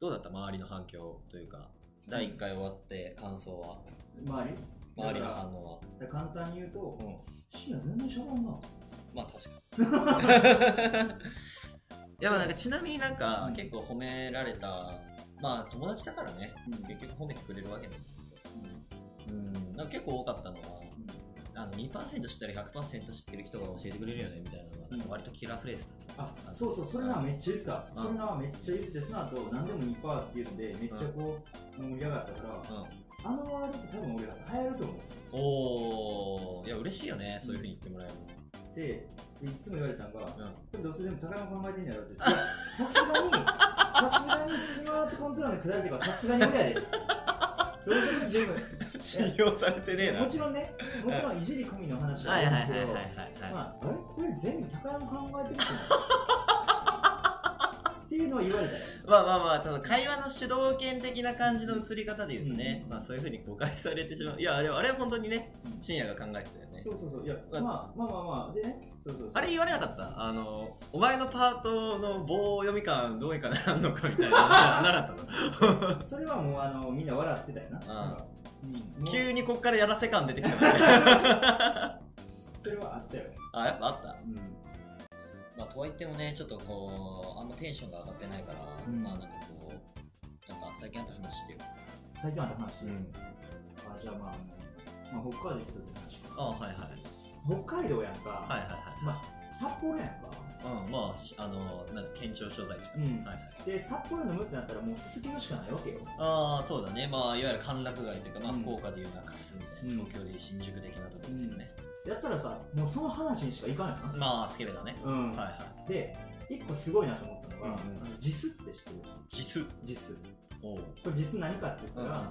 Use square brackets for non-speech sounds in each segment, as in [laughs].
どうだった周りの反響というか、第1回終わって感想は、周り？周りの反応は？ら簡単に言うとうん。深夜全然んなまあ確かに。[laughs] いやまあなんかちなみになんかうん。結構褒められた、まあ友達だからね、うん。結局褒めてくれるわけなんだけど、うん、なんか結構多かったのは、あの2%知ったら100%知ってる人が教えてくれるよねみたいなのがなんか割とキラーフレーズだね。あそうそうそれなめっちゃ言ってたうんそれなめっちゃ言っててその後何でも2%って言うんでめっちゃこう盛り上がったからうんあのワードって多分俺が流行ると思うおー、いや嬉しいよね、そういうふうに言ってもらえるででいつも言われたのが、の。うん。どうせでも高山考えてんやろって。さすがに、さすがにスマートコントローラーの下りとかさすがに俺やで。どうせ全部、信用されてねえな。もちろんね、もちろんいじり込みの話ははいあるんですけど、はいはいはいはいはい。まあ、あれ？これ全部高山考えてる [laughs] っていうのは言われたよ。まあまあまあ、ただ会話の主導権的な感じの移り方で言うとね、うんまあそういうふうに誤解されてしまう。いや、あれはあれは本当にね、深夜が考えてたよねそ。うそうそう。いや、まあまあまあまあ、でね、そうそう。あれ言われなかった？あの、お前のパートの棒読み感どうにかならんのかみたいな話はなかったの？[laughs] それはもうあのみんな笑ってたよな。急にこっからやらせ感出てきたからね。それはあったよ。あ、やっぱあった？うん。まあとはいってもね、ちょっとこう、あんまテンションが上がってないから、うんまあなんかこう、なんか最近あった話してよ。最近あった話？ん。あじゃあまあ、まあ、北海道来た時の話か。あはいはい。北海道やんか。はいはいはい。まあ、札幌やんか。うん、まあし、あの、なんだ、県庁所在地か。うんはいはい。で、札幌飲むってなったらもうすすきのしかないわけよ。ああ、そうだね。まあ、いわゆる歓楽街というか、まあ、うん福岡でいう中洲みたいな、うん東京でいう新宿的なところですよね。やったらさ、もうその話にしかいかないな。まあ、スケベだね。うん。はいはで、一個すごいなと思ったのが、うんうんあのジスって知ってる？い。ジス。おうこれジス何かって言ったら、うん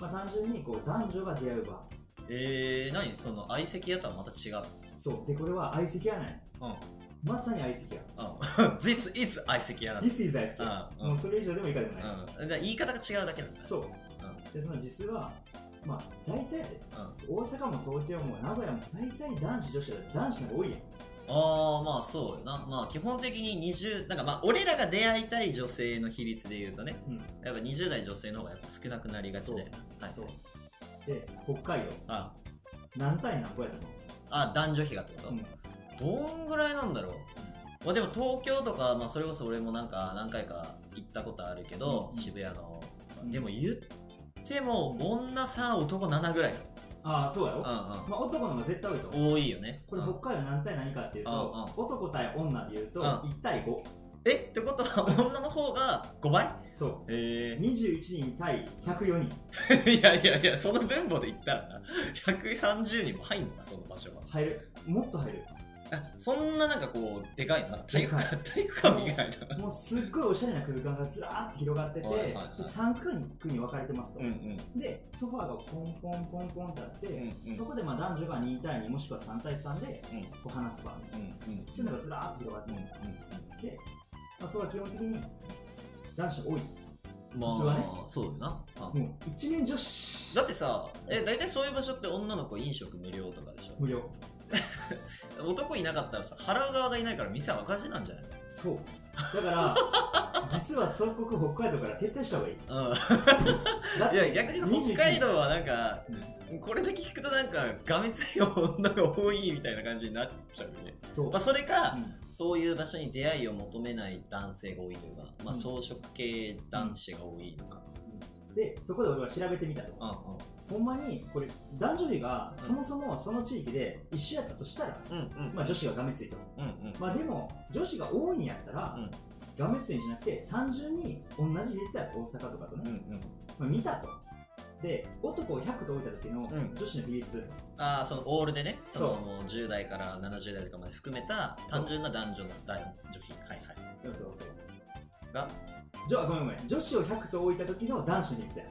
まあ単純にこう男女が出会う場。えー、何？その、相席屋とはまた違う。そう。で、これは相席屋なんや。うん。まさに相席屋。うん。[laughs] This is 相席屋なんだ。This is 相席屋。うんうんもうそれ以上でも以下でもない。うん。だから言い方が違うだけなんだ。そう。うん。で、そのジスは、まあ、大体やで。うん。大阪も東京も名古屋も大体男子女子だ男子の方が多いやん。ああ、まあそうよな。まあ基本的に20、なんかまあ俺らが出会いたい女性の比率で言うとね、うん。やっぱ20代女性の方がやっぱ少なくなりがちで。はい。そう。で、北海道、あ、何対何個やと思あ、男女比がってこと、う、うん、どんぐらいなんだろう、まあ、でも東京とか、まあ、それこそ俺もなんか何回か行ったことあるけど、うん渋谷の、うん。でも言っても女3男7ぐらい、ああ、そうやろ、うんまあ、男の方が絶対多いと思う。うん、多いよね。これうん北海道何対何かっていうと、うん男対女で言うとうん。1対5。え？ってことは [laughs] 女の方が5倍？そう。え。21人対104人。ー、[laughs] いやいやいやその分母で言ったらな。130人も入んのかその場所は。入る。もっと入る。あそんななんかこうでかいの？なんか体育で館体育館みたいな。もうすっごいおしゃれな空間がずらーって広がってて、はいはいはい。で3区に分かれてますと。うんうん。で、ソファーがポンポンポンポンってあって、うんうん。そこでまあ男女が2対2もしくは3対3でうん。こう話す場面。うんうんそういうのがずらーっと広がってうんる。で、まあ、それは基本的に男子多い。まあ、ね。そうよな、うんもう一面女子。だってさ、え、大体そういう場所って女の子飲食無料とかでしょ？無料。[laughs] 男いなかったらさ、払う側がいないから店は赤字なんじゃない？そう。だから、[laughs] 実は即刻北海道から撤退した方がいい。うん。いや、逆に北海道はなんか、うんこれだけ聞くとなんか、がめつい女が多いみたいな感じになっちゃうよね。そう。まあ、それか、うんそういう場所に出会いを求めない男性が多いというか、まあ、うん装飾系男子が多いのか。で、そこで俺は調べてみたと。うんうん。ほんまに、これ、男女比がそもそもその地域で一緒やったとしたら、うんうん。まあ女子ががめついと。うんうん。まあでも、女子が多いんやったら、うんがめついんじゃなくて、単純に同じ率やと大阪とかとね、うんうん。まあ、見たと。で、男を100と置いた時のうん女子の比率、ああ、そのオールでね、そのそうもう10代から70代とかまで含めた単純な男女の男女比。はいはい。そうそうそう。が、じゃあごめんごめん。女子を100と置いた時の男子の比率や。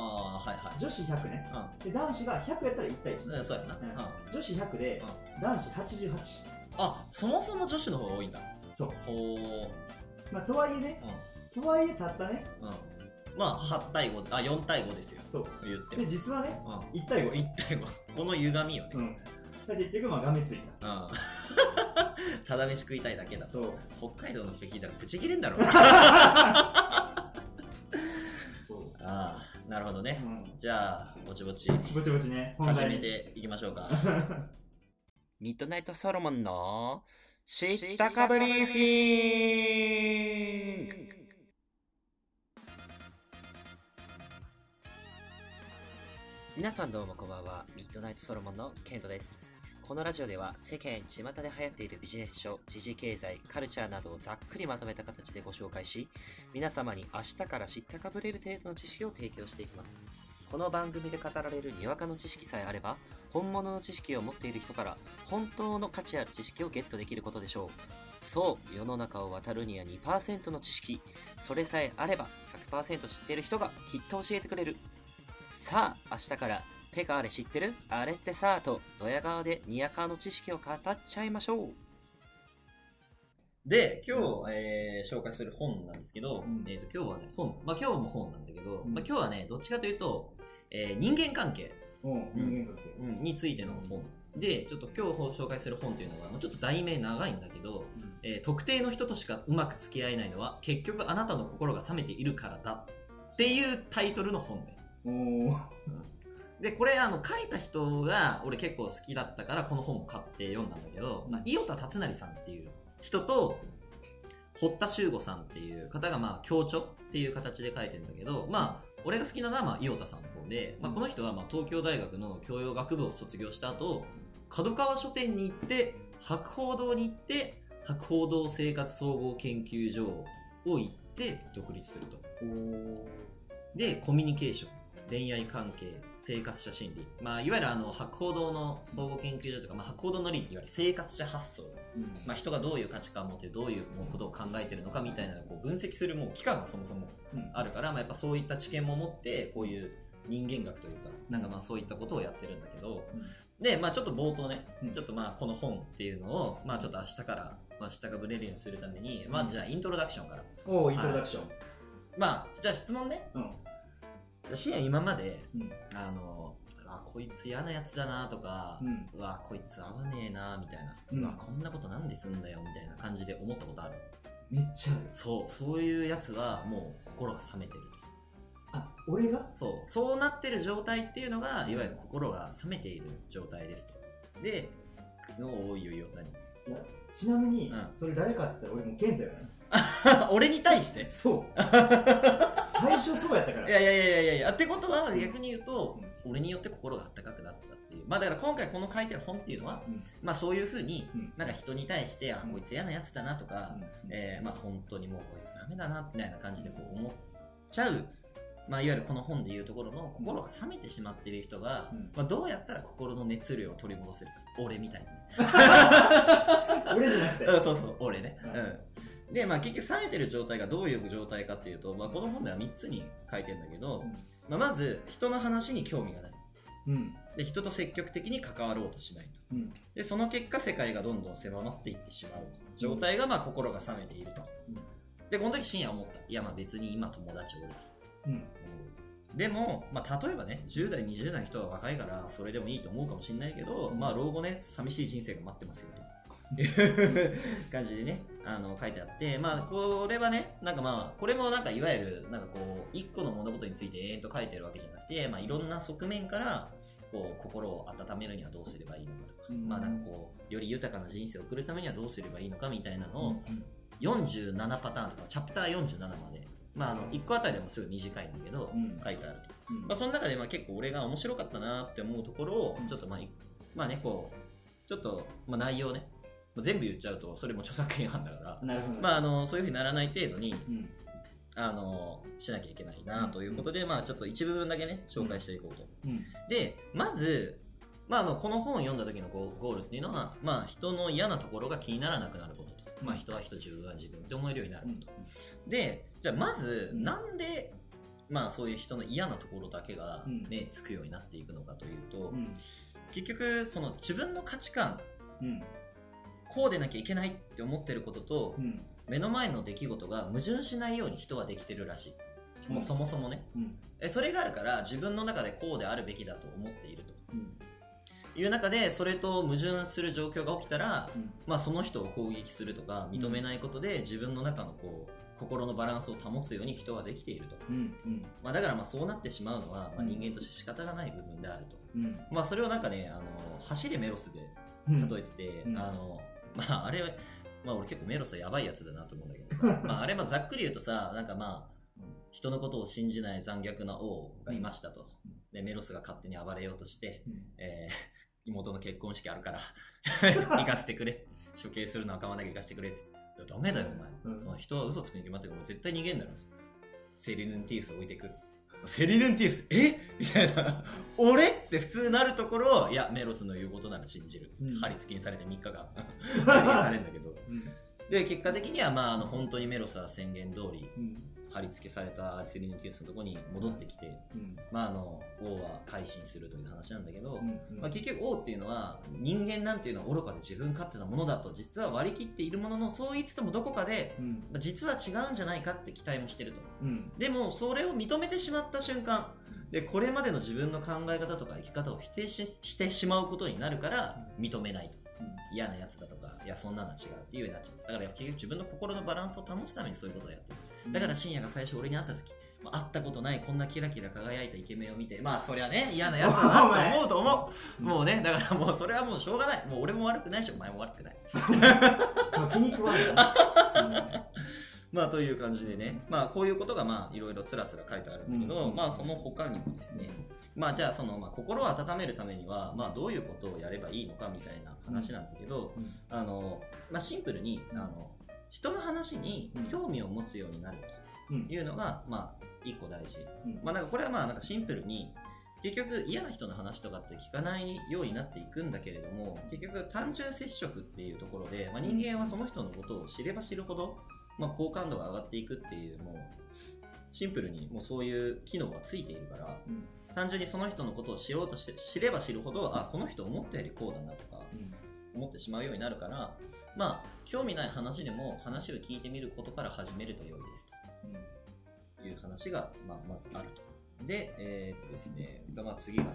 ああ、はいはい。女子100ね。うで、男子が100やったら1対1。ん。そうやな。ううんん。女子100で、男子88。あ、そもそも女子の方が多いんだ。そう。ほー。まあ、とはいえね、うとはいえたったね。ん。うん。まあ、8対5、あ、4対5ですよ。そう。で、言っても。実はね、うん。1対5。1対5。この歪みよね。うん。だ結局、まあ、がめついた。うん。[laughs] ただ飯食いたいだけだ。そう。北海道の人聞いたらブチ切れんだろ。[laughs] なるほどね。うん。じゃあぼちぼちぼちぼちね本始題に。めていきましょうか。[laughs] ミッドナイトソロモンの知ったかぶりフィン。グ皆さんどうもこんばんは。ミッドナイトソロモンのケントですこのラジオでは世間巷で流行っているビジネス書、時事経済、カルチャーなどをざっくりまとめた形でご紹介し、皆様に明日から知ったかぶれる程度の知識を提供していきます。この番組で語られるにわかの知識さえあれば、本物の知識を持っている人から本当の価値ある知識をゲットできることでしょう。そう、世の中を渡るには2%の知識。それさえあれば100%知っている人がきっと教えてくれる。さあ、明日から、てかあれ知ってる？あれってさあと、ドヤ顔でにやかの知識を語っちゃいましょう。で、今日、えー紹介する本なんですけど、うんえー、と今日はね、本、まあ今日も本なんだけど、うんまあ今日はね、どっちかというと、えー人間関係うん人間関係うんについての本。で、ちょっと今日紹介する本というのは、まあちょっと題名長いんだけど、えー特定の人としかうまく付き合えないのは、結局あなたの心が冷めているからだ。っていうタイトルの本ね。おおで、これ、あの、書いた人が、俺結構好きだったから、この本も買って読んだんだけど、まあ、伊予田達成さんっていう人と、堀田修吾さんっていう方が、まあ、協調っていう形で書いてんだけど、まあ、俺が好きなのは、まあ、伊予田さんの方で、まあ、この人は、まあ、東京大学の教養学部を卒業した後、角川書店に行って、博報堂に行って、博報堂生活総合研究所を行って、独立すると。おで、コミュニケーション、恋愛関係、生活者心理。まあ、いわゆるあの、博報堂の総合研究所とか、まあ、博報堂の理っていわゆる生活者発想。うん。まあ、人がどういう価値観を持って、どういうことを考えてるのかみたいなのをこう分析するもう機関がそもそもうん。あるから、まあ、やっぱそういった知見も持って、こういう人間学というか、なんかまあそういったことをやってるんだけど、で、まあちょっと冒頭ね、うん。ちょっとまあこの本っていうのを、まあちょっと明日から、まあ、下がぶれるようにするために、まずじゃあイントロダクションから。おおイントロダクション。まあ、じゃあ質問ね。うんシエン今まで、うん。あの、あ、こいつ嫌なやつだなとか、うん。うわ、こいつ合わねえなみたいな、ううんわ、こんなことなんですんだよみたいな感じで思ったことある。めっちゃある。そう、そういうやつはもう心が冷めてる。あ俺が？と。そう、そうなってる状態っていうのが、いわゆる心が冷めている状態ですと。で、おおいよいよ、何？いやちなみにうん。それ誰かって言ったら俺もうケントやからね [laughs] 俺に対して？そう。最初そうやったから。いやいやいやいやいや。ってことは逆に言うと、俺によって心が温かくなったっていう。まあだから今回この書いてる本っていうのは、うん。まあそういうふうにうん。なんか人に対して、あうん。こいつ嫌なやつだなとか、うん。えーまあ本当にもうこいつダメだなみたいな感じでこう思っちゃう。まあいわゆるこの本でいうところの心が冷めてしまっている人が、うん。まあどうやったら心の熱量を取り戻せるか。俺みたいに。ね [laughs] 俺じゃなくて。うんそうそう。俺ね、うん。うんでまあ結局冷めてる状態がどういう状態かっていうと、まあ、この本では3つに書いてるんだけど、まあ、まず人の話に興味がない。うん。で人と積極的に関わろうとしないと。うん。でその結果世界がどんどん狭まっていってしまう。状態がまあ心が冷めていると、うん。でこの時深夜思ったいやまあ別に今友達おると、うん。でも、まあ、例えばね10代20代の人は若いからそれでもいいと思うかもしれないけど、まあ老後ね寂しい人生が待ってますよと [laughs] 感じでねあの書いてあってまあこれはねなんかまあこれもなんかいわゆるなんかこう一個の物事について延々と書いてるわけじゃなくて、まあ、いろんな側面からこう心を温めるにはどうすればいいのかとか、うん。まあなんかこうより豊かな人生を送るためにはどうすればいいのかみたいなのをうん47パターンとかチャプター47までまああの1個あたりでもすぐ短いんだけど、うん。書いてあると、うん。まあ、その中でまあ結構俺が面白かったなって思うところをうん。ちょっとまあいまあねこうちょっとまあ内容ねまあ全部言っちゃうとそれも著作権違反だから。なるほど。まああのそういうふうにならない程度にうん。あのしなきゃいけないなということで、まあちょっと一部分だけね紹介していこうと、うん。でまずまあ、あのこの本を読んだ時のゴゴールっていうのは、まあ、人の嫌なところが気にならなくなることと、まあ、人は人自分は自分って思えるようになること、でじゃあまずうん。なんで、まあ、そういう人の嫌なところだけがうん。目つくようになっていくのかというと、うん。結局その自分の価値観うんこうでなきゃいけないって思ってることと、うん。目の前の出来事が矛盾しないように人はできてるらしい、もうそもそもね。うん。えそれがあるから自分の中でこうであるべきだと思っていると。うん。いう中でそれと矛盾する状況が起きたら、うん。まあ、その人を攻撃するとか認めないことで自分の中のこう心のバランスを保つように人はできていると、うん。うん。まあ、だからまあそうなってしまうのは、まあ、うん。人間として仕方がない部分であると、うん。まあ、それをなんかねあの走れメロスでうん。例えてて、うん。あのまああれまあ俺結構メロスはやばいやつだなと思うんだけどさ。[laughs] まああれまあざっくり言うとさなんかまあ人のことを信じない残虐な王がいましたと、でメロスが勝手に暴れようとして、うん。えー [laughs] 妹の結婚式あるから [laughs] 行かせてくれ。処刑するのは構わなきゃ行かせてくれっつって。いやダメだよお前、うん。その人は嘘つくに決まってるから絶対逃げんだろセリヌンティウス置いてくっつってセリヌンティウス。え？みたいな。俺？って普通なるところをいやメロスの言うことなら信じる、うん。貼り付けにされて3日間。[laughs] 貼り付けされるんだけど。うん。で結果的にはまああの本当にメロスは宣言通りうん貼り付けされたセリヌンティウスのところに戻ってきて、うん。まあ、あの王は改心するという話なんだけど、うんまあ、結局王っていうのは人間なんていうのは愚かで自分勝手なものだと実は割り切っているもののそう言いつつもどこかでうん。まあ実は違うんじゃないかって期待もしてるとう。ん。でもそれを認めてしまった瞬間でこれまでの自分の考え方とか生き方を否定ししてしまうことになるから認めないと。嫌なやつだとかいやそんなのは違うっていうようになっちゃう。だから結局自分の心のバランスを保つためにそういうことをやってるだから深夜が最初俺に会った時、まあ、会ったことないこんなキラキラ輝いたイケメンを見てまあそりゃね嫌なやつだなと思うと思う。もうねだからもうそれはもうしょうがない。もう俺も悪くないしお前も悪くない。まあ気に食わないまあという感じでね。まあこういうことがまあいろいろつらつら書いてあるんだけど、うん。まあその他にもですね。まあじゃあその、まあ、心を温めるためにはまあどういうことをやればいいのかみたいな話なんだけど、うん。あのまあシンプルにあの人の話に興味を持つようになるうん。というのがまあ一個大事、うん。まあなんかこれはまあなんかシンプルに結局嫌な人の話とかって聞かないようになっていくんだけれども結局単純接触っていうところで、まあ、人間はその人のことを知れば知るほど、まあ、好感度が上がっていくっていうもうシンプルにもうそういう機能がついているからうん。単純にその人のことを知ろうとして知れば知るほどあこの人思ったよりこうだなとか思ってしまうようになるからまあ興味ない話でも話を聞いてみることから始めると良いですと。いう話が、まあ、まずあると。で、えーっとですね、まあ、次がね、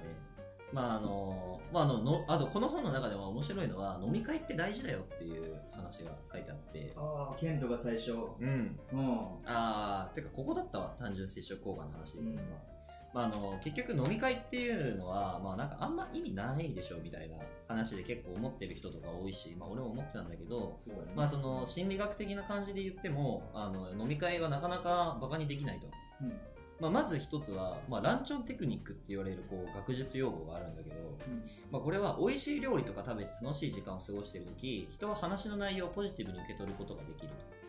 まああのまあ、あののあとこの本の中では面白いのは飲み会って大事だよっていう話が書いてあって。ああケントが最初。うん。うん。あーてかここだったわ単純接触効果の話。で言うのは、うんまあ、あの結局飲み会っていうのは、まあ、なんかあんま意味ないでしょみたいな話で結構思ってる人とか多いし、まあ、俺も思ってたんだけど、ね。まあ、その心理学的な感じで言ってもあの飲み会はなかなかバカにできないと。うん。まあ、まず一つは、まあ、ランチョンテクニックって言われるこう学術用語があるんだけど、まあ、これは美味しい料理とか食べて楽しい時間を過ごしている時人は話の内容をポジティブに受け取ることができると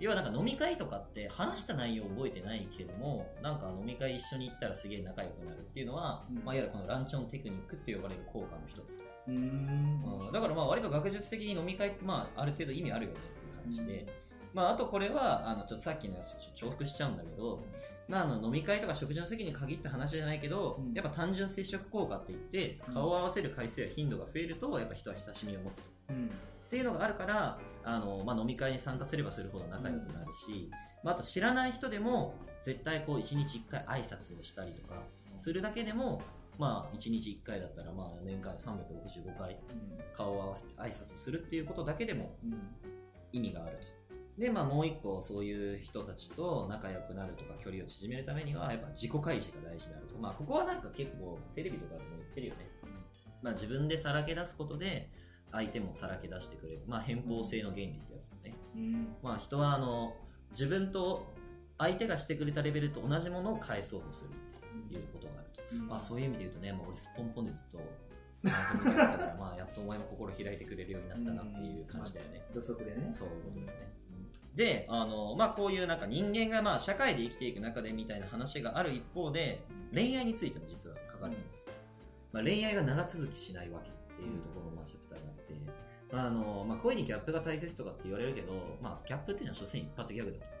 要はなんか飲み会とかって話した内容を覚えてないけどもなんか飲み会一緒に行ったらすげえ仲良くなるっていうのは、うん。まあ、いわゆるこのランチョンテクニックって呼ばれる効果の一つと、うーん。うん。だからまあ割と学術的に飲み会ってまあある程度意味あるよねっていう話で、まあ、あとこれはあのちょっとさっきのやつと重複しちゃうんだけど、まあ、あの飲み会とか食事の席に限った話じゃないけど、うん。やっぱ単純接触効果って言ってうん顔を合わせる回数や頻度が増えるとやっぱ人は親しみを持つと。うんっていうのがあるからあの、まあ、飲み会に参加すればするほど仲良くなるし、まあ、あと知らない人でも絶対こう1日1回挨拶をしたりとかするだけでも、まあ、1日1回だったらまあ年間365回顔を合わせて挨拶をするっていうことだけでもうん意味があると。で、まあ、もう一個そういう人たちと仲良くなるとか距離を縮めるためにはやっぱ自己開示が大事であると。まあ、ここはなんか結構テレビとかでも言ってるよね。まあ、自分でさらけ出すことで相手もさらけ出してくれる。まあ、偏方性の原理ってやつだね。うんまあ、人はあの自分と相手がしてくれたレベルと同じものを返そうとするっていうことがあると。うんまあ、そういう意味で言うとね、もう俺すっぽんぽんでずっと、あの友達だから、まあ、やっとお前も心開いてくれるようになったなっていう感じだよね。土足でねそういうことだよね。で、あの、まあ、こういうなんか人間がまあ社会で生きていく中でみたいな話がある一方で、恋愛についても実は書かれてるんですよ。まあ、恋愛が長続きしないわけっていうところのまあチャプターがあって、まああのまあ、恋にギャップが大切とかって言われるけど、まあ、ギャップっていうのは所詮一発ギャグだと。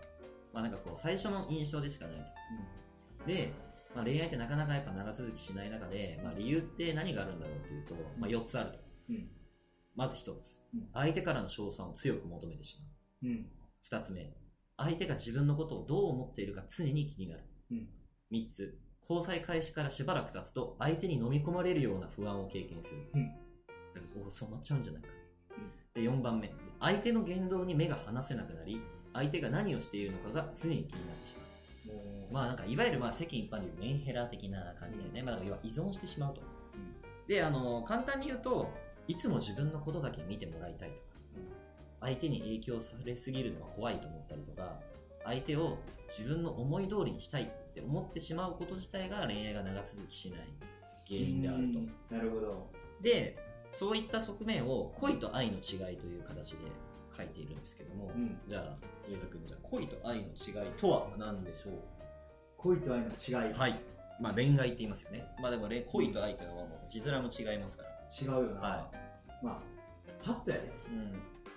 まあ、なんかこう最初の印象でしかないと。で、まあ、恋愛ってなかなかやっぱ長続きしない中で、まあ、理由って何があるんだろうっていうと、まあ、4つあると。うんまず1つうん。相手からの称賛を強く求めてしまう。うん2つ目相手が自分のことをどう思っているか常に気になる、うん3つ交際開始からしばらく経つと相手に飲み込まれるような不安を経験する、うん染まっちゃうんじゃないか、うん。で4番目。相手の言動に目が離せなくなり相手が何をしているのかが常に気になってしまうと。もうまあなんかいわゆるまあ世間一般でいうメンヘラ的な感じだよね、まあ、だから要は依存してしまうと、であの簡単に言うといつも自分のことだけ見てもらいたいとか、相手に影響されすぎるのが怖いと思ったりとか相手を自分の思い通りにしたいって思ってしまうこと自体が恋愛が長続きしない原因であると、うん。なるほど。でそういった側面を恋と愛の違いという形で書いているんですけども、うん。じゃあ上田君じゃあ恋と愛の違いとは何でしょう？恋と愛の違い、はい。まあ恋愛って言いますよね。まあでも恋恋と愛というのはもう字面も違いますから。違うよな、はまあパッとやで。うん。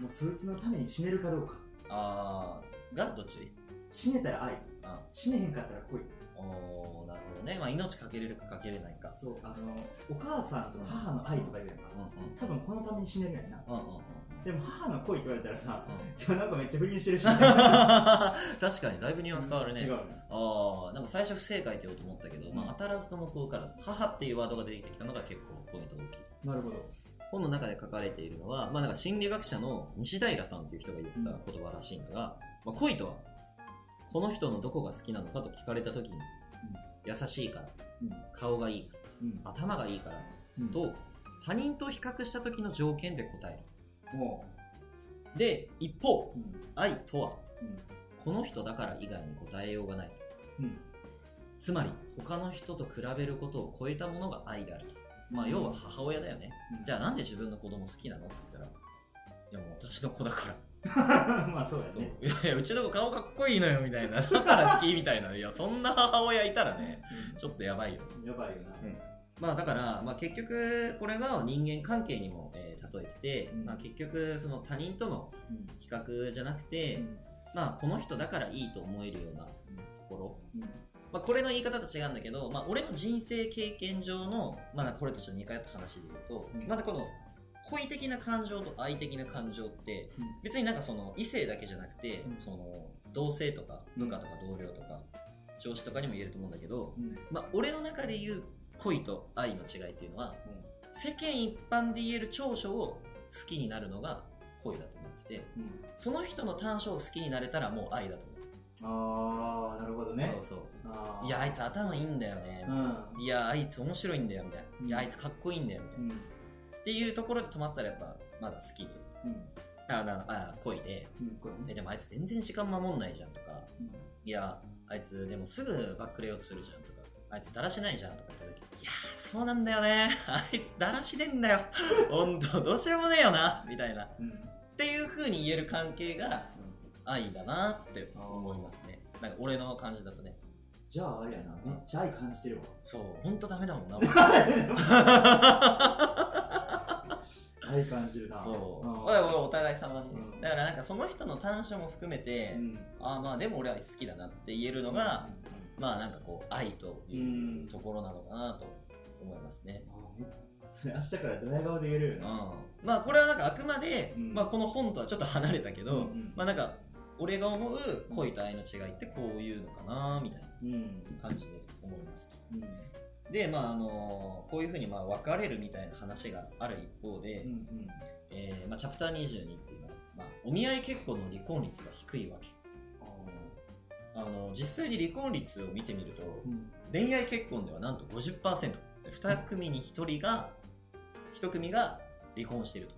もうそいつのために死ねるかどうか。あー、がどっち？死ねたら愛。あ。死ねへんかったら恋おー、なるほどね。まあ命かけれるかかけれないか。そうあのお母さんと母の愛とか言うやんかうんうん。多分このために死ねるやんなうんうんうん。でも母の恋って言われたらさうんいやなんかめっちゃ不倫してるし [laughs] 確かにだいぶニュアンス変わるね。違うねああ、なんか最初不正解って言おうと思ったけど、うんまあ当たらずとも遠からず、母っていうワードが出てきたのが結構ポイント大きい。なるほど本の中で書かれているのは、まあ、なんか心理学者の西平さんという人が言った言葉らしいんだが、まあ、恋とはこの人のどこが好きなのかと聞かれた時に、優しいから、うん。顔がいいかうん。ら頭がいいからうん。と他人と比較した時の条件で答えもるで一方愛とはうん。この人だから以外に答えようがないと。うん。つまり他の人と比べることを超えたものが愛であると、まあ、要は母親だよね、うん。じゃあなんで自分の子供好きなのって言ったらいやもう私の子だから [laughs] まあそうやそう。ねいやいやうちの子顔かっこいいのよみたいな。だから好きみたいな。いやそんな母親いたらねちょっとやばいよ。うんやばいよな。まあだから、まあ、結局これが人間関係にも、えー例えてて、うん。まあ、結局その他人とのうん。比較じゃなくて、うん。まあこの人だからいいと思えるようなところ、うん。まあ、これの言い方と違うんだけど、まあ、俺の人生経験上の、まあ、これとちょっと似通った話で言うと、うん。まだこの恋的な感情と愛的な感情って、うん。別になんかその異性だけじゃなくて、うん。その同性とか部下とか同僚とか上司とかにも言えると思うんだけど、うん。まあ、俺の中で言う恋と愛の違いっていうのは、世間一般で言える長所を好きになるのが恋だと思っててうん。その人の短所を好きになれたらもう愛だと思う、ああなるほどね。そうそう。いやあいつ頭いいんだよね、うん。いやあいつ面白いんだよみたいな、うん。いやあいつかっこいいんだよみたいな、うんっていうところで止まったらやっぱまだ好きで。うん。あなあ恋で。うんね。えでもあいつ全然時間守んないじゃんとか。うん。いやあいつでもすぐバックレようとするじゃんとか。あいつだらしないじゃんとか言った時いやーそうなんだよね。[laughs] あいつだらしねんだよ。ほんとどうしようもねえよな。みたいな。っうん。ていう風に言える関係が愛だなって思いますね。なんか俺の感じだとねじゃああれやなめっちゃ愛感じてるわ。そうほんとダメだもんな。[laughs] 愛感じるな。そう。うん。だからお互い様にね、うん。だからなんかその人の短所も含めて、うん。ああまあでも俺は好きだなって言えるのが、まあなんかこう愛というところなのかなと思いますね、それ明日からドヤ顔で言えるようん。ねまあこれはなんかあくまで、うん。まあ、この本とはちょっと離れたけど、うんうん。まあなんか俺が思う恋と愛の違いってこういうのかなみたいなうん。感じで思います。うん。でまああのこういうふうにまあ別れるみたいな話がある一方で、うんえーまあ、チャプター22っていうのは、まあ、お見合い結婚の離婚率が低いわけ。あの実際に離婚率を見てみるとうん。恋愛結婚ではなんと 50%2 組に1人が1組が離婚していると。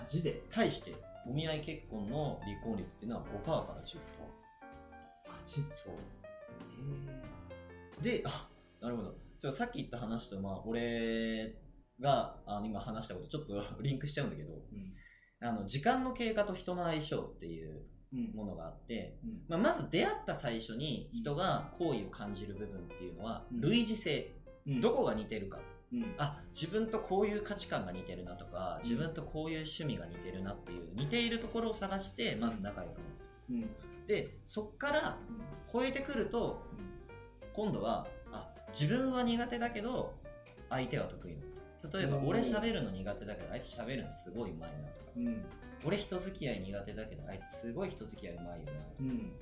マジで？対してお見合い結婚の離婚率っていうのは5%から10%マジ？そう。であなるほど。そうさっき言った話と、まあ、俺があの今話したことちょっとリンクしちゃうんだけどうん。あの時間の経過と人の相性っていううん。ものがあって、うん。まあ、まず出会った最初に人が好意を感じる部分っていうのはうん。類似性、うん。どこが似てるかうん。あ自分とこういう価値観が似てるなとか自分とこういう趣味が似てるなっていう似ているところを探してまず仲良くなるうん。でそっから超えてくると今度はあ自分は苦手だけど相手は得意なの例えばうん俺喋るの苦手だけどあいつ喋るのすごいうまいなとか。うん。俺人付き合い苦手だけどあいつすごい人付き合いうまいよなとか。うん。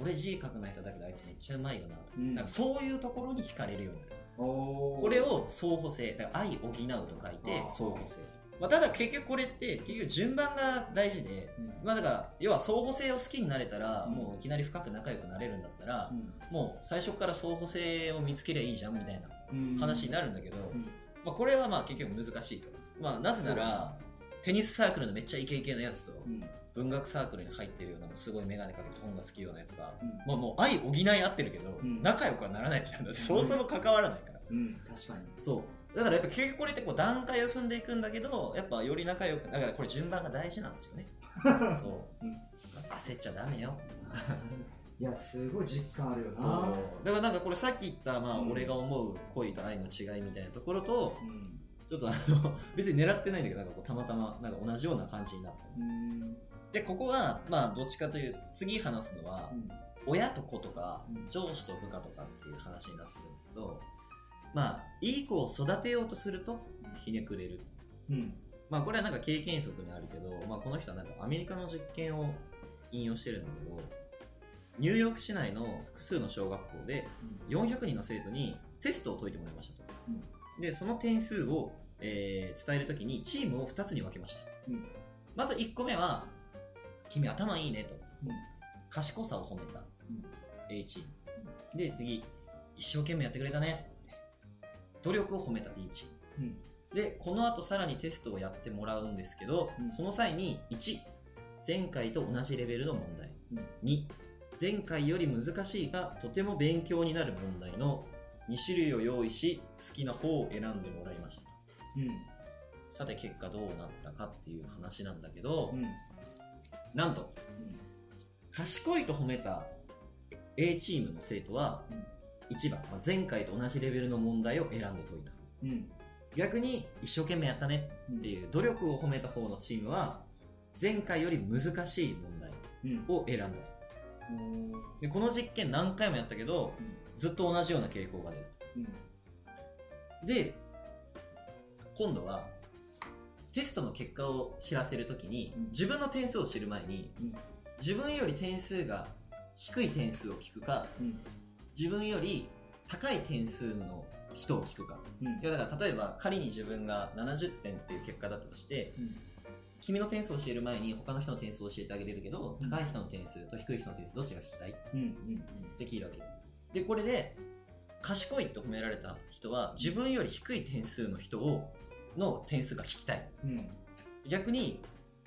俺字書くない人だけどあいつめっちゃうまいよなとか,、うん。なんかそういうところに惹かれるようになるこれを相補性だから愛補うと書いて相補性、まあ、ただ結局これって結局順番が大事で、うん。まあ、だから要は相補性を好きになれたら、うん。もういきなり深く仲良くなれるんだったらう、ん。もう最初から相補性を見つけりゃいいじゃんみたいなうん。話になるんだけど、ん。まあ、これはまあ結局難しいと、まあ、なぜならテニスサークルのめっちゃイケイケなやつとうん。文学サークルに入ってるようなすごい眼鏡かけて本が好きようなやつが、うん。まあ、もう愛補い合ってるけど、うん。仲良くはならないじゃん。だってそもそも関わらないから、うん。確かに。そう。だからやっぱ結局これってこう段階を踏んでいくんだけどやっぱより仲良くだからこれ順番が大事なんですよね。[laughs] そう、うん。焦っちゃダメよ。[laughs] いやすごい実感あるよな。そう。だからなんかこれさっき言った、まあうん。俺が思う恋と愛の違いみたいなところとうんちょっとあの別に狙ってないんだけどなんかこうたまたまなんか同じような感じになったうん。でここはまあどっちかという次話すのは、うん。親と子とかうん。上司と部下とかっていう話になってるんだけどまあいい子を育てようとするとひねくれる。うん。まあこれはなんか経験則にあるけど、まあ、この人はなんかアメリカの実験を引用してるんだけどニューヨーク市内の複数の小学校で400人の生徒にテストを解いてもらいましたと、でその点数を、えー伝えるときにチームを2つに分けました、うん。まず1個目は君頭いいねと、うん。賢さを褒めた、うん。A チーム、で次一生懸命やってくれたね。努力を褒めた B チーム。うん。でこの後さらにテストをやってもらうんですけど、うん。その際に1前回と同じレベルの問題、うん。2前回より難しいがとても勉強になる問題の2種類を用意し好きな方を選んでもらいましたさて結果どうなったかっていう話なんだけど、うん。なんと賢いと褒めた A チームの生徒は1番、まあ前回と同じレベルの問題を選んで解いた。うん。逆に一生懸命やったねうんっていう努力を褒めた方のチームは前回より難しい問題うん。を選んだと。でこの実験何回もやったけどずっと同じような傾向が出るうん。とで今度はテストの結果を知らせるときにうん。自分の点数を知る前にうん。自分より点数が低い点数を聞くかうん。自分より高い点数の人を聞くか。うん。いやだから例えば仮に自分が70点っていう結果だったとしてうん。君の点数を教える前に他の人の点数を教えてあげれるけど、うん。高い人の点数と低い人の点数どっちが聞きたい？って聞いたわけ。でこれで賢いと褒められた人は自分より低い点数の人をの点数が聞きたい。うん。逆に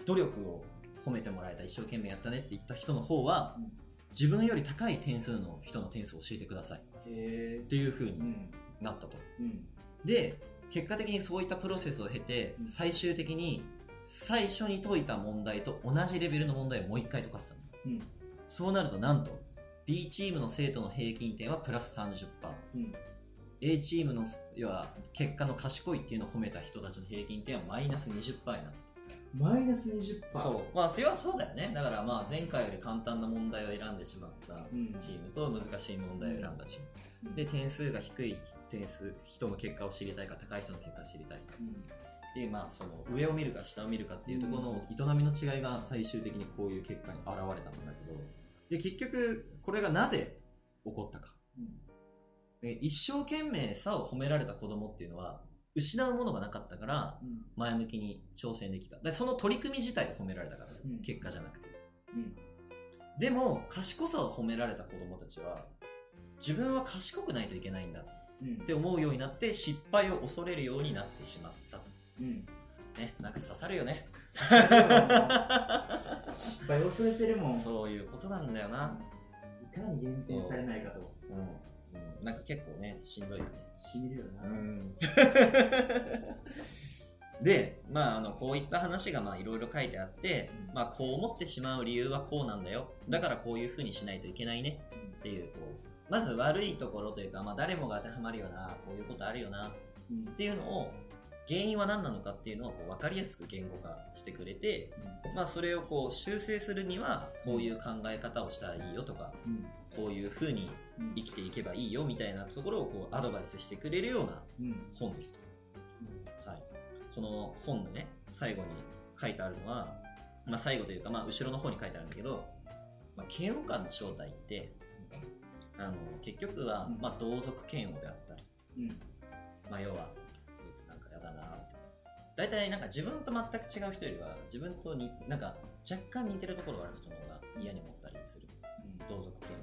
努力を褒めてもらえた一生懸命やったねって言った人の方は、うん。自分より高い点数の人の点数を教えてください。っていう風にうん。なったと。うん。で結果的にそういったプロセスを経てうん。最終的に最初に解いた問題と同じレベルの問題をもう一回解かせたの。うん。そうなるとなんと B チームの生徒の平均点はプラス30%うん。A チームの要は結果の賢いっていうのを褒めた人たちの平均点はマイナス20%になった。マイナス20%そう。まあそれはそうだよね。だからまあ前回より簡単な問題を選んでしまったうん。チームと難しい問題を選んだチーム。で点数が低い点数人の結果を知りたいか高い人の結果を知りたいか。うんっていうまあその上を見るか下を見るかっていうところの営みの違いが最終的にこういう結果に現れたんだけどで結局これがなぜ起こったか。で一生懸命さを褒められた子供っていうのは失うものがなかったからうん。前向きに挑戦できた。でその取り組み自体を褒められたから、うん。結果じゃなくて。うん。でも賢さを褒められた子供たちは自分は賢くないといけないんだうん。って思うようになって失敗を恐れるようになってしまったと。うん。ねなんか刺さるよね失敗を恐れてるもん。そういうことなんだよな、いかに厳選されないかと。うん。うん、なんか結構ねしんどいよね。しみるよな、ん。[laughs] で、まあ、あのこういった話がまあいろいろ書いてあって、うん。まあ、こう思ってしまう理由はこうなんだよ。だからこういうふうにしないといけないね。っていうこうまず悪いところというか、まあ、誰もが当てはまるよなこういうことあるよな。うん。っていうのを原因は何なのかっていうのをこう分かりやすく言語化してくれて、まあ、それをこう修正するにはこういう考え方をしたらいいよとかうん。こういうふうにうん生きていけばいいよみたいなところをこうアドバイスしてくれるようなうん。本ですと、はい、この本のね最後に書いてあるのは、まあ、最後というか、まあ、後ろの方に書いてあるんだけど、ままあ、嫌悪感の正体ってあの結局は、うん。まあ、同族嫌悪であったり、うん。まあ、要はか大体なんか自分と全く違う人よりは自分とになんか若干似てるところがある人の方が嫌に思ったりする。同族嫌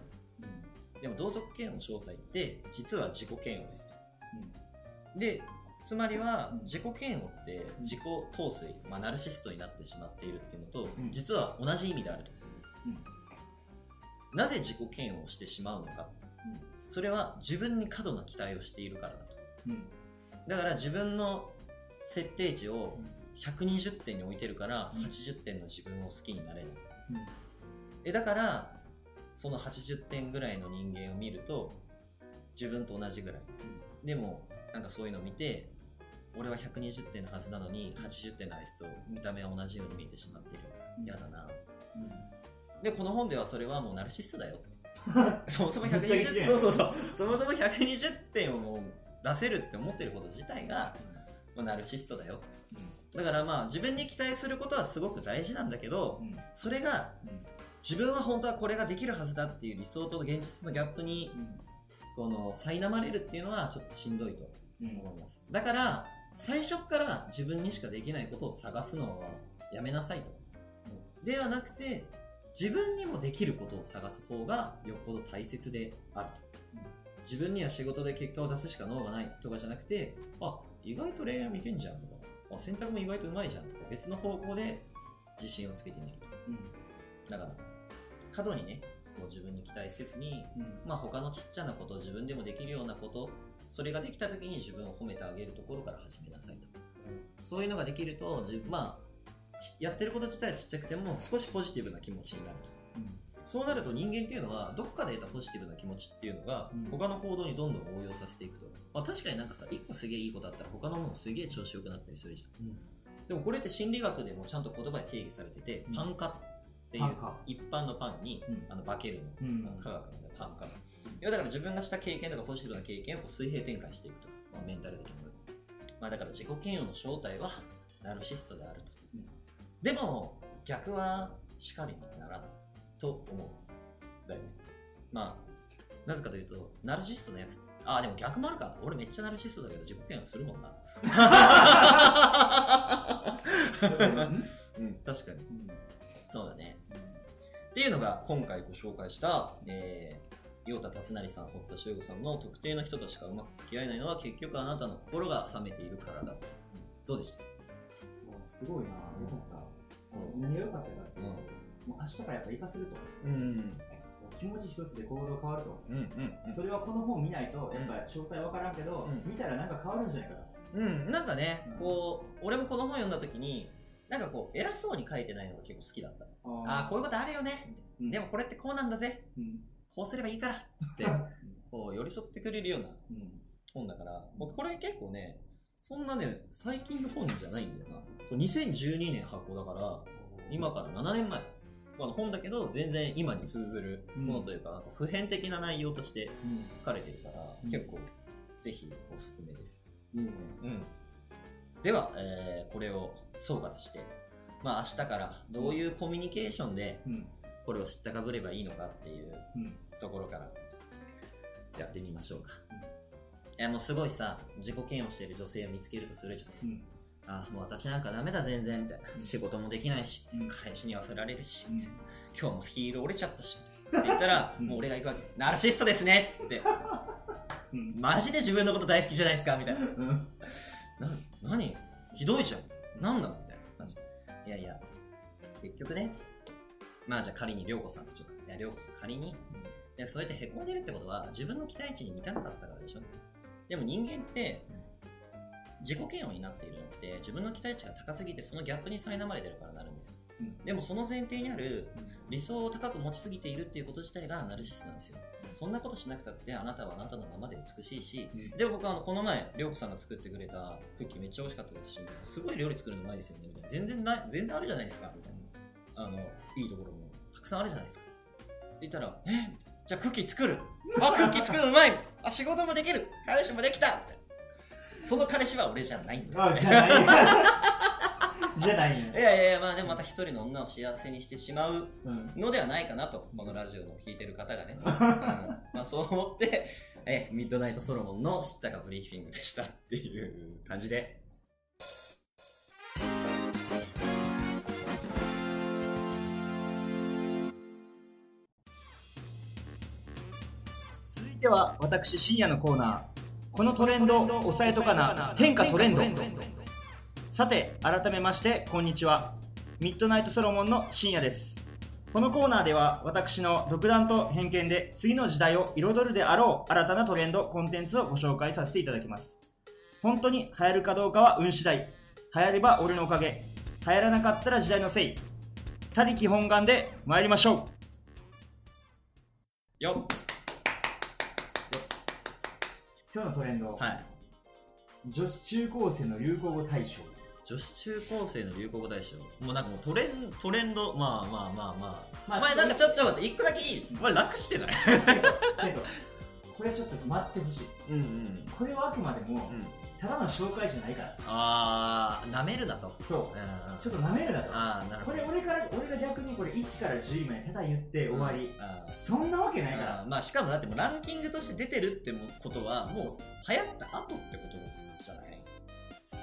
悪。でも同族嫌悪の正体って実は自己嫌悪ですと。でつまりはうん。自己嫌悪って自己陶酔、まあ、ナルシストになってしまっているっていうのと、うん。実は同じ意味であると、うん。なぜ自己嫌悪をしてしまうのか、うん。それは自分に過度な期待をしているからだと。うん。だから自分の設定値を120点に置いてるからうん。80点の自分を好きになれない、うん。えだからその80点ぐらいの人間を見ると自分と同じぐらい、でもなんかそういうのを見て俺は120点のはずなのに80点のあいつと見た目は同じように見えてしまっている嫌だな。でこの本ではそれはもうナルシストだよ。[laughs] そもそも120絶対嫌やそうそうそう。そもそも120点をもう出せるって思ってること自体がナルシストだよ。だからまあ自分に期待することはすごく大事なんだけどうん。それが自分は本当はこれができるはずだっていう理想と現実のギャップにこの苛まれるっていうのはちょっとしんどいとうん思います。だから最初から自分にしかできないことを探すのはやめなさいと、ではなくて自分にもできることを探す方がよっぽど大切であると、自分には仕事で結果を出すしか脳がないとかじゃなくてあ意外と恋愛もいけんじゃんとか。あ洗濯も意外とうまいじゃんとか。別の方向で自信をつけてみると。だから過度にねこう自分に期待せずにまあ、他のちっちゃなこと自分でもできるようなことそれができた時に自分を褒めてあげるところから始めなさいと、そういうのができるとまあちやってること自体はちっちゃくても少しポジティブな気持ちになるとそうなると人間っていうのはどっかで得たポジティブな気持ちっていうのがうん。他の行動にどんどん応用させていくと、まあ、確かになんかさ一個すげえいいことあったら他のものすげえ調子良くなったりするじゃん。でもこれって心理学でもちゃんと言葉で定義されてて、うん。パン化っていう一般のパンに、うん。あの化けるの。うん。科学のねパン化いやだから自分がした経験とかポジティブな経験を水平展開していくとか、まあ、メンタル的にも。まあだから自己嫌悪の正体はナルシストであると、うん。でも逆はしかりにならないと思う。だよね。まあなぜかというとナルシストのやつ。あでも逆もあるか。俺めっちゃナルシストだけど自己嫌悪するもんな。うん。確かに。そうだね。っていうのが今回ご紹介した、えー、陽太達成さん、堀田修吾さんの特定の人としかうまく付き合えないのは結局あなたの心が冷めているからだ。どうでした？すごいな、よかった。何が良かったかって、もう明日からやっぱ活かせると。うん。気持ち一つで行動変わると。うんうんそれはこの本見ないと、やっぱ詳細わからんけど、うん見たらなんか変わるんじゃないかと。うん。なんかねうん、こう、俺もこの本読んだ時に、なんかこう、偉そうに書いてないのが結構好きだった。ああー、こういうことあるよね。うんでもこれってこうなんだぜ。うん。こうすればいいから。つって、こう、寄り添ってくれるようなうん。本だから、僕これ結構ね、そんなね、最近の本じゃないんだよな。これ2012年発行だから、今から7年前。あの本だけど、全然今に通ずるものというか、なんか普遍的な内容としてうん。書かれてるから、うん結構、ぜひおすすめです。いいね。うん。では、えーこれを総括して、まあ明日からどういうコミュニケーションでうん。これを知ったかぶればいいのかっていううん。ところからやってみましょうか。いやもうすごいさ、自己嫌悪している女性を見つけるとするじゃん。うん。あ、もう私なんかダメだ全然みたいな。仕事もできないし、うん彼氏には振られるし、うん。今日もヒール折れちゃったし、って言ったら、[laughs] うんもう俺が行くわけ。ナルシストですねって。うん。[laughs] マジで自分のこと大好きじゃないですかみたいな。うん。な、何？ひどいじゃん。何なの？みたいな感じ。いやいや、結局ね、まあじゃあ仮に涼子さんでしょうか。いや、涼子さん仮に、いやそうやって凹んでるってことは自分の期待値に満たなかったからでしょ。でも人間って、自己嫌悪になっているのって自分の期待値が高すぎてそのギャップに苛まれてるからなるんです。うん。でもその前提にある理想を高く持ちすぎているっていうこと自体がナルシストなんですよ。そんなことしなくたってあなたはあなたのままで美しいし、うん。でも僕はあのこの前、りょうこさんが作ってくれたクッキーめっちゃ美味しかったです。し、すごい料理作るのうまいですよね、みたいな。全然ない、全然あるじゃないですか、みたいな。あの、いいところも。たくさんあるじゃないですか。って言ったら、え？じゃあクッキー作る。[laughs] あ、クッキー作るのうまい。あ、仕事もできる。彼氏もできた。みたいなその彼氏は俺じゃないんだ。よ、あ、じゃない。[laughs] じゃないねいや。いやいやまあでもまた一人の女を幸せにしてしまううん。のではないかなとこのラジオの聞いてる方がね、[laughs] うん。まあ、そう思ってえミッドナイトソロモンの知ったかブリーフィングでしたっていう感じで。続いては私深夜のコーナーこのトレンド押さえとかな天下トレンド。さて改めましてこんにちは。ミッドナイトソロモンの深夜です。このコーナーでは私の独断と偏見で次の時代を彩るであろう新たなトレンドコンテンツをご紹介させていただきます。本当に流行るかどうかは運次第。流行れば俺のおかげ。流行らなかったら時代のせい。他力本願で参りましょう。よっ。今日のトレンド、はい。女子中高生の流行語大賞。女子中高生の流行語大賞。もうなんかもうトレントレンド。まあまあまあまあ、まあお前なんかちょっと待って一個だけいい？お前楽してない？けどこれちょっと待ってほしい。うんうん。これはあくまでも、うんただの紹介じゃないから。あーなめるなと。そう。うんちょっと舐めるなと。ああなるほど。これ俺から俺が逆にこれ1から10位までただ言って終わり、あーそんなわけないかあらーまあしかもだってもうランキングとして出てるってことはもう流行った後ってこと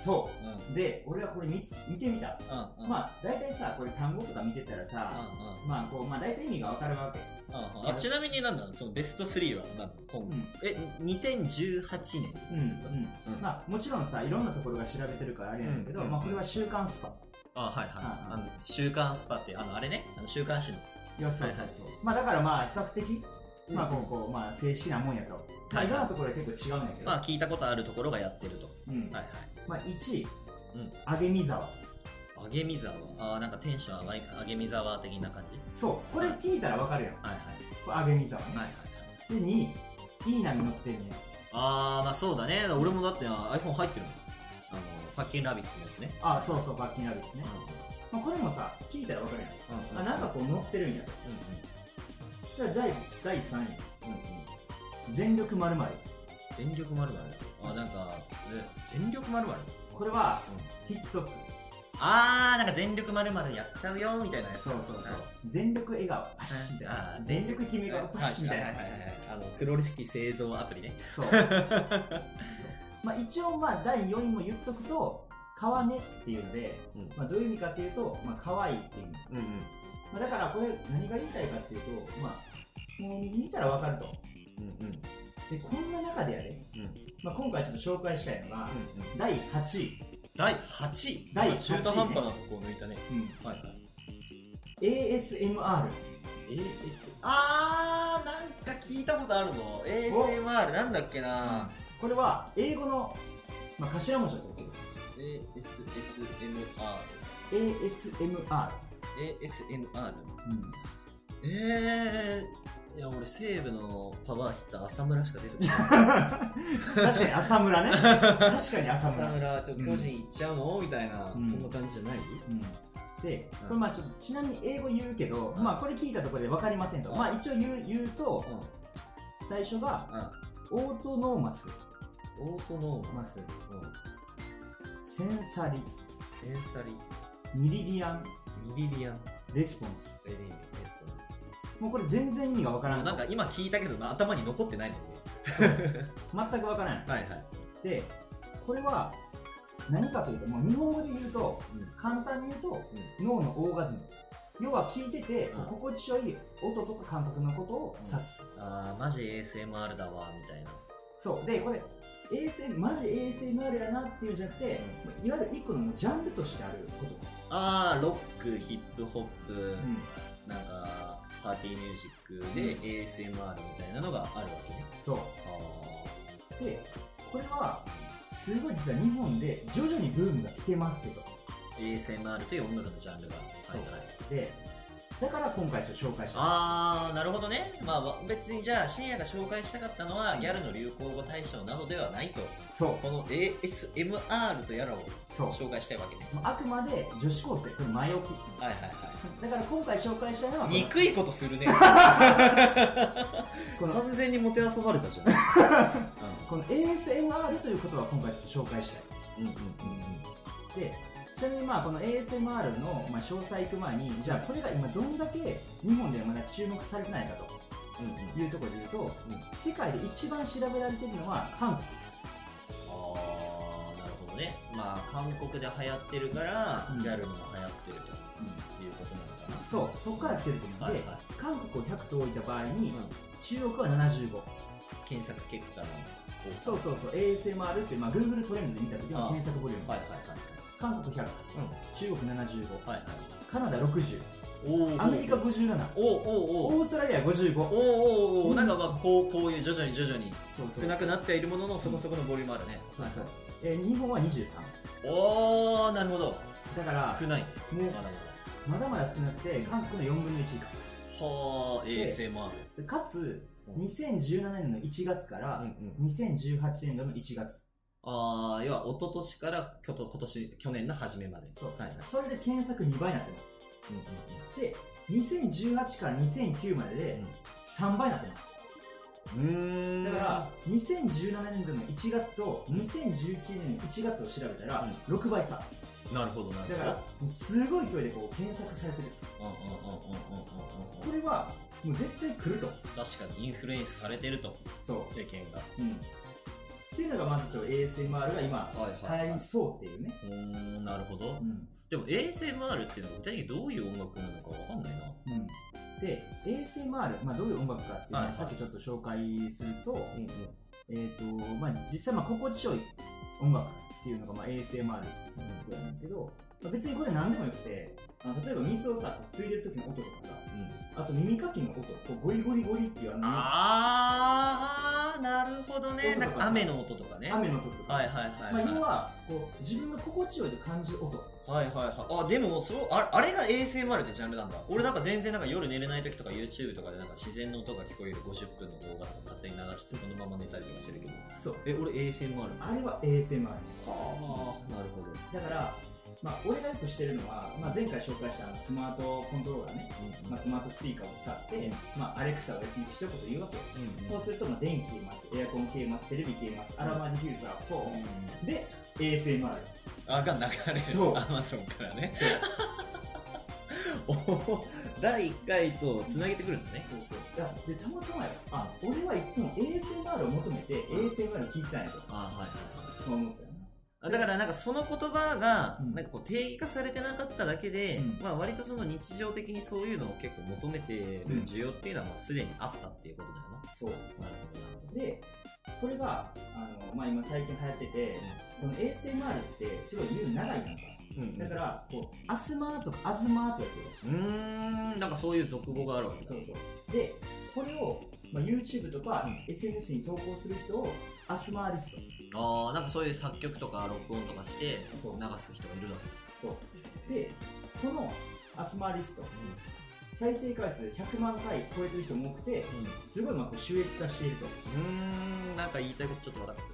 そう。ん。うで俺はこれ見つ見てみた。うんうん。まあ大体さこれ単語とか見てたらさ、うんうん。まあこうまあ大体意味がわかるわけ。うんうん。あちなみになんだそのベスト3はなんだ今後うん。え2018年うん。うん、うん。まあもちろんさいろんなところが調べてるからあれなんだけど、うんまあこれは週刊スパ。あはいはい。あの週刊スパってあのあれね？あの週刊誌の。いやそうそうそう、はいはいまあだからまあ比較的、うん。まあこうこうまあ正式なもんやと、まあ、はい。いろんなところで結構違うんだけど、まあ聞いたことあるところがやってると。うん。はいはいまあ1位、うん。あげみざわあげみざわあーなんかテンション上がりあげみざわ的な感じ？そう。これ聞いたらわかるやん。はいはい。これあげみざわね、はいはい。で2位。いい波乗ってんねああまあそうだね。俺もだってあ iPhone 入ってるもん。あのパッキンラビッツのやつね。あそうそうバッキンラビッツね、まあ、これもさ聞いたらわかるやん、うんあなんかこう乗ってるんや。じゃあ第第3位。うんうん。うん全力まる。全力まるまるあなんかえ全力まるまる？これは TikTok あーなんか全力まるまるやっちゃうよみたいなやつ。そうそうそう。全力笑顔。パシッみたいあなー全力。決め顔。パシッみたいな。はいはいはいはい。あの黒歴製造アプリね。そう。まあ一応まあ第4位も言っとくと川根っていうので、うん。まあ、どういう意味かっていうと、まあ、可愛いっていう意味、うんうん。まあ、だからこれ何が言いたいかっていうとまあもう見たらわかると。うんうんでこんな中でやで、うん。まあ、今回ちょっと紹介したいのが、うん第8位、第8位？第8位ね。中途半端なとこ抜いたね。うん、はいはい。ASMR AS あーなんか聞いたことあるぞ。ASMR なんだっけな。これは英語の、まあ、頭文字だと思う ASMR ASMR、ASMR うん、えー、いや俺西武のパワーヒッター浅村しか出てこない確かに浅村ね。確かに浅村。浅村ちょっと巨人行っちゃうの、みたいな、ん。そんな感じじゃない？うん。でうん。これまあちょっとちなみに英語言うけど、うん。まあこれ聞いたところで分かりませんと、うん。まあ一応言う言うとう最初がんうん。 Autonomous。Autonomous。Sensory。Sensory。Meridian。Meridian。Response。ベリー Response もうこれ全然意味が分からんスなんか今聞いたけどな頭に残ってないの？全く分からない。で [laughs] はいはい、でこれは何かというともう日本語で言うとうん。簡単に言うと、脳のオーガズム。要は聞いてて、うん。心地よい音とか感覚のことを指す、ああマジ ASMR だわみたいな。そう。でこれ ASM マジ ASMR やなっていうんじゃなくて、いわゆる一個のジャンルとしてあること、ああロックヒップホップ、うん。なんかパーティーミュージックで ASMR みたいなのがあるわけね。そう。あでこれはすごい実は日本で徐々にブームが来てますよと。あ ASMR という音楽のジャンルがはい。はいでだから今回ちょっと紹介した。あーなるほどね、まあ、わ別にじゃあ深夜が紹介したかったのはギャルの流行語大賞などではないと。そう。この ASMR とやらをそう。紹介したいわけね。もうあくまで女子高生これ前置き。はいはいはだから今回紹介したいのは憎いことするね。この。完全にもてあそばれたじゃん。[laughs] この ASMR ということは今回紹介したい。うんうんうんでちなみにまあこの ASMR のまあ詳細いく前にじゃあこれが今どんだけ日本ではまだ注目されてないかと。うんうん。いうところで言うと、うん。世界で一番調べられているのは韓国。ああなるほどね。まあ韓国で流行ってるから、うん。ギャルも流行ってるとそうそこから来てると思うので、はいはい。韓国を100と置いた場合に、うん。中国は75検索結果のそうそうそう。ASMR って、まあ、Google トレンドで見た時の検索ボリューム、はいはいはい。韓国100、中国75はいはい。カナダ60おー。アメリカ57おおおおオーストラリア55おおおおうん。なんかまあこうこういう徐々に徐々に少なくなってはいるもののそこそこのボリュームあるね、そうそう。えー日本は23おおなるほど。だから少ない。もうまだまだまだ少なくて韓国の4分の1以はあで ASMR 下かつうん。2017年の1月からうんうん。2018年度の1月。ああ要は一昨年からきょと今年去年の初めまで。そう。はいはい。それで検索2倍になってます。うで2018から2009までで3倍になってます。んうんうん。だから2017年度の1月と2019年の1月を調べたら6倍差なるほどなるほど。だからすごい勢いでこう検索されてる。これはもう絶対来ると。確かにインフルエンスされてると。そう。世間が。うん。っていうのがまずちょっと ASMR が今はい流行りそうっていうね、うーんなるほど。うん。でも ASMR っていうのが具体的にどういう音楽なのかわかんないな。うん、で ASMR、まあ、どういう音楽かっていうのはさっきちょっと紹介すると,、うんうん。えーとまあ、実際まあ心地よい音楽っていうのがまあ ASMR なんだけど、別にこれ何でもよくてあの例えば水をさついでる時の音とかさあと耳かきの音こうゴリゴリゴリっていうあのあーなるほどね。音とかなんか雨の音とかね。雨の音とか、はいはいはいまあ、はい要はこう自分が心地よいと感じる音。はいはいはい。あでもそうああれが ASMR ってジャンルなんだ。俺なんか全然なんか夜寝れない時とか YouTube とかでなんか自然の音が聞こえる50分の動画とか勝手に流してそのまま寝たりとかしてるけど。そう。え俺 ASMR はあれは ASMR あなるほど。だから、まあ、俺がよくしてるのは、まあ、前回紹介したスマートコントローラーね、まあ、スマートスピーカーを使って、まあ、アレクサを一言言うわけよ。そうすると、まあ、電気消えます、エアコン消えます、テレビ消えます、アロマディフューザー、フォーで、ASMR。あが流れるそう。アマゾンからね。[laughs] 第1回とつなげてくるんだね。そうそう。でたまたまよ。あ俺はいつも ASMR を求めて ASMR を聞いてたんやとあはいはいはい。そう思っただからなんかその言葉がうん。なんかこう定義化されてなかっただけで、うん。まあ割とその日常的にそういうのを結構求めてる需要っていうのはまあすでにあったっていうことだよな。そう。なるほどなるほど。でこれがあの、まあ、今最近流行っててこの ASMR ってすごい言う長いなんかうんだからこうアスマーとかアズマーとか言ううーん。なんかそういう俗語があるわけだ。そうそう。でこれを、まあ、YouTube とか SNS に投稿する人をアスマーリストああなんかそういう作曲とか録音とかしてそう。流す人がいるわけだ。そう。でこのアスマーリスト再生回数100万回超えてる人も多くてすごいまあ収益化していると。うーんなんか言いたいことちょっと分かってき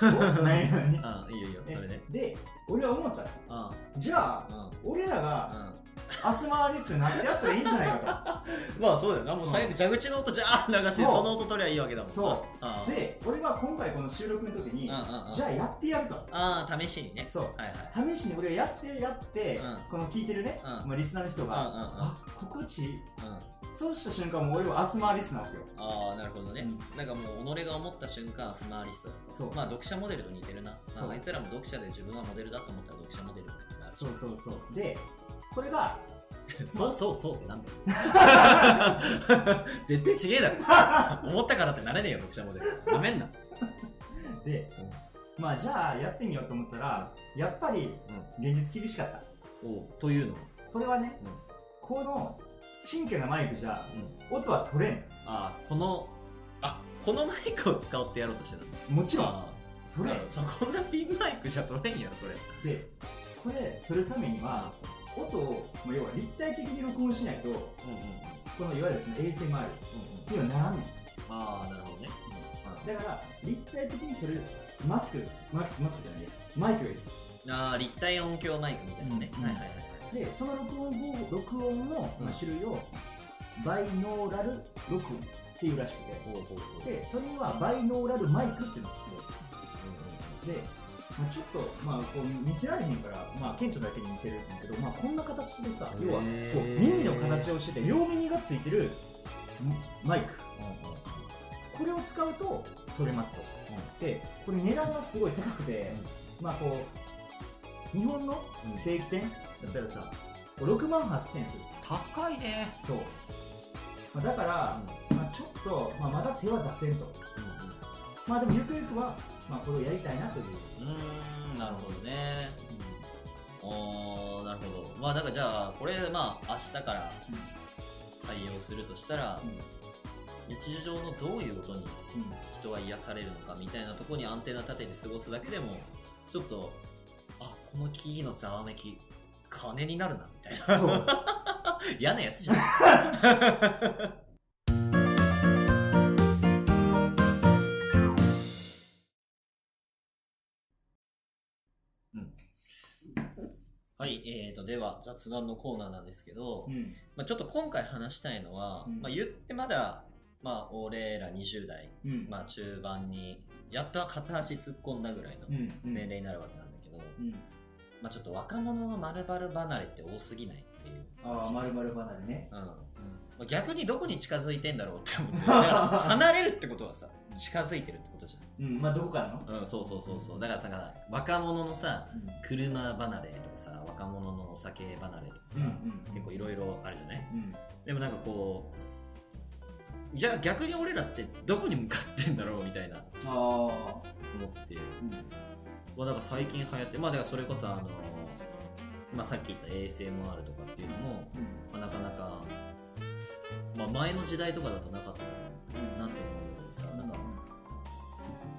たぞ。何々ね。[laughs] ああいいよいいよ。それで。で俺は思ったの。あじゃああ俺らがあアスマーリストになってやったらいいんじゃないか [laughs] まあそうだよな。もう最後蛇口の音じゃあ流してその音取りゃいいわけだもんな。そう。で俺は今回この収録の時にじゃあやってやると。ああ試しにね。そう。はいはい。試しに俺はやってやって、うん。この聞いてるね、うん。まあ、リスナーの人が、うんうんうん。あ心地いいうん。そうした瞬間もう俺はアスマーリストなわけよ。ああなるほどね、うん。なんかもう己が思った瞬間スマーリスそう。まあ読者モデルと似てるな、まあ、あいつらも読者で自分はモデルだと思ったら読者モデルになるし。そうそうそう。でこれが [laughs] そうそうそうってなんだよ。[laughs] 絶対ちげえだろ。思ったからってなれねえよ読者モデルなめんな。で、まあじゃあやってみようと思ったらやっぱり現実厳しかった。おうというのは、これはね、うん。この新居のマイクじゃ音は取れん。ああこのあこのマイクを使おうってやろうとしてたもちろんあー取れんなるほどこんなピンマイクじゃ取れんやろそれ。でこれ取るためには音を、まあ、要は立体的に録音しないとうんうんこのいわゆるその ASMR うんうん。にはならんねんああなるほどね、だから立体的に撮るマスクマスクマスクじゃないマイクがいるああ立体音響マイクみたいなね、うんはいはいはいはい。でその録音方録音の、まあ、種類をバイノーラル録音っていうらしくて。でそれにはバイノーラルマイクっていうのが必要でまあ、ちょっと、まあ、こう見せられへんから、まあ、顕著だけに見せるんだけど、まあ、こんな形でさ要はこへうー耳の形をしてて両耳がついてるマイク。これを使うと取れますと、でこれ値段がすごい高くて、まあこう日本の正規店だったらさ6万8000円する。高いね。そう、まあ、だから、まあ、ちょっと、まあ、まだ手は出せんと。まあでもゆくゆくは、まあ、これをやりたいなという、うーんなるほどね。おーなるほど。まあだからじゃあこれまあ明日から採用するとしたら、日常のどういう音に人は癒されるのかみたいなところにアンテナ立てて過ごすだけでもちょっとあこの木々のざわめき金になるなみたいな。そう。[laughs] 嫌なやつじゃんうん [laughs] はい、えー、とでは雑談のコーナーなんですけど、うん。まあ、ちょっと今回話したいのは、うん。まあ、言ってまだ、まあ、俺ら20代、うん。まあ、中盤にやっと片足突っ込んだぐらいの年齢になるわけなんだけど、うん。まあ、ちょっと若者の丸々離れって多すぎないっていうああまるまる離れね。うん。まあ、逆にどこに近づいてんだろうって思って [laughs] 離れるってことはさ近づいてるってことじうんまあどこからの？ゃん、うん、そうそうそうそう。だからだから若者のさうん。車離れとかさ若者のお酒離れとかさ、うん結構いろいろあるじゃない？うん。でもなんかこうじゃあ逆に俺らってどこに向かってんだろうみたいな。ああ思って、まあ、だから最近流行ってまあだからそれこそあの、まあ、さっき言った ASMR とかっていうのも、まあ、なかなか、まあ、前の時代とかだとなかったなって思う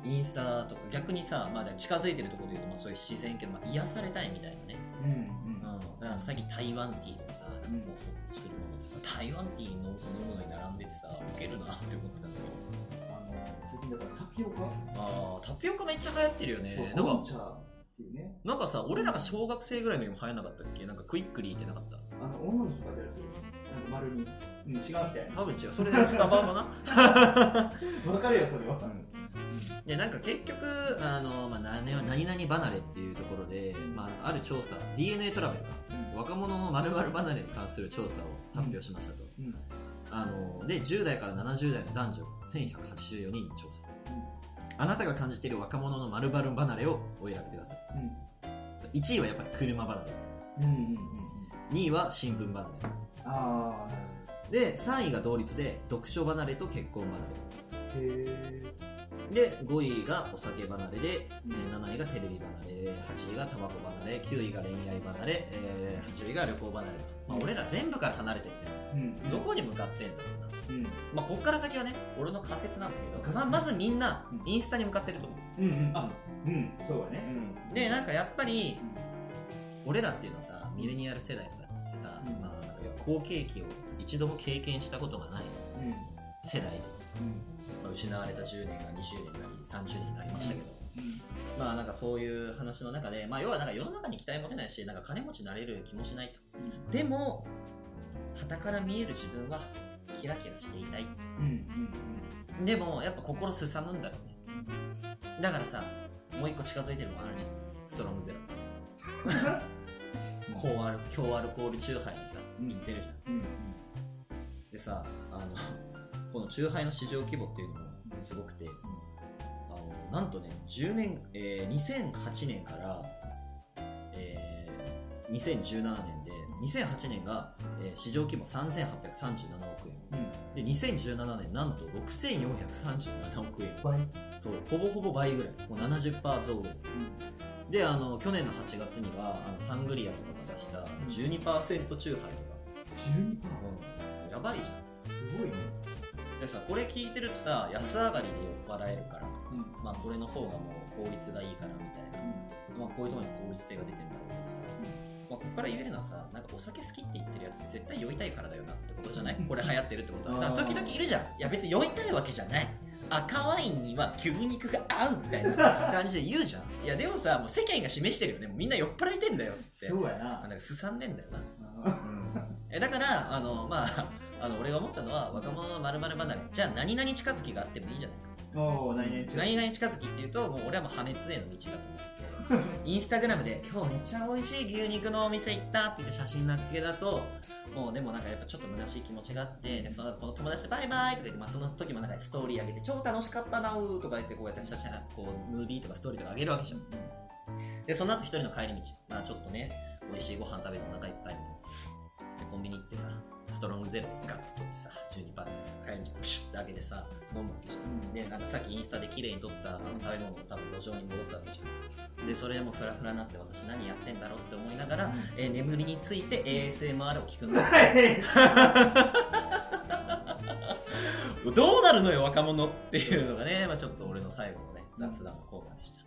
インスタとか逆にさ、まあ、近づいてるところでいうと、まあ、そういう自然けど、まあ、癒されたいみたいなね、うんうん、だから最近台湾ティーとかさなんかこうホッとするものってさ台湾ティー飲む飲むのに並んでてさウケるなって思ってたんだけど。あの最近だからタピオカ？あータピオカめっちゃ流行ってるよね。そうなんかゴンチャっていうね。なんかさ俺らが小学生ぐらいの時も流行んなかったっけ？なんかクイックリーってなかった？あのオンとかでやつ。なんか丸にうん違うみたい多分違う。それでスタバかな。な [laughs] わかるよそれは。でなんか結局あの、まあ、何々何々離れっていうところで、まあ、ある調査 DNA トラベルが若者の〇〇離れに関する調査を発表しましたと、うん。あので10代から70代の男女1184人に調査、あなたが感じている若者の〇〇離れをお選びください。1位はやっぱり車離れ。うんうんうんうん。2位は新聞離れあで3位が同率で読書離れと結婚離あへえれで5位がお酒離れで、えー7位がテレビ離れ8位がタバコ離れ9位が恋愛離れ、えー8位が旅行離れ、まあ、俺ら全部から離れてってうん。どこに向かってんだろうな、うん。まあ、こっから先はね俺の仮説なんだけど、まあ、まずみんなうん。インスタに向かってると思う、うんうんあうんそうだね。でなんかやっぱり俺らっていうのはさミレニアル世代とかってさ、うん。まあ、好景気を一度も経験したことがないうん世代で、まあ、失われた10年が20年になり30年になりましたけど、まあなんかそういう話の中で、まあ、要はなんか世の中に期待持てないしなんか金持ちになれる気もしないと。でも傍から見える自分はキラキラしていたい。でもやっぱ心すさむんだろうね。だからさもう一個近づいてるもんあるじゃん。ストロングゼロ。高アル強アルコールチューハイにさ似てるじゃん、うんうん、でさあの [laughs] この酎ハイの市場規模っていうのもすごくて、うん、あのなんとね10年、えー、2008年から、えー、2017年で2008年が、えー、市場規模3837億円、うん、で2017年なんと6437億円。倍。そうほぼほぼ倍ぐらい。もう70%増減、うん、であの去年の8月にはあのサングリアとかが出した12%チューハイの12%うんやばいじゃん。すごいね。でさこれ聞いてるとさ安上がりで笑えるからうん。まあこれの方がもう効率がいいからみたいな。まあこういうところに効率性が出てるんだろうけどさ、まあ、ここから言えるのはさなんかお酒好きって言ってるやつって絶対酔いたいからだよなってことじゃない？これ流行ってるってことは。時々いるじゃん。いや別に酔いたいわけじゃない。赤ワインには牛肉が合うみたいな [laughs] 感じで言うじゃん。いやでもさもう世間が示してるよね。もうみんな酔っ払いてんだよっつって。そうやな。なんかすさんでんだよな。えだからあのまあ [laughs] あの俺が思ったのは若者の〇〇離れ。じゃあ何々近づきがあってもいいじゃないか。ーおお何々違う何々近づきっていうともう俺はもう破滅への道だと思って [laughs] インスタグラムで今日めっちゃ美味しい牛肉のお店行ったって言って写真なっけだともうでもなんかやっぱちょっと虚しい気持ちがあってでそのこの友達とバイバイとか言って、まあ、その時もなんかストーリー上げて超楽しかったなうとか言ってこうやって写真こうムービーとかストーリーとか上げるわけじゃん。でその後一人の帰り道。まあちょっとね美味しいご飯食べてお腹いっぱいみたいな。でコンビニ行ってさストロングゼロガッと取ってさ12%です帰り道プシュッて開けてさ飲むわけじゃん。でなんかさっきインスタで綺麗に撮ったあの食べ物を多分路上に戻すわけじゃん。でそれでもフラフラになって私何やってんだろうって思いながら、えー眠りについて ASMR を聞くんだ。[laughs] どうなるのよ若者っていうのがね、まあ、ちょっと俺の最後のね雑談のコーナーでした、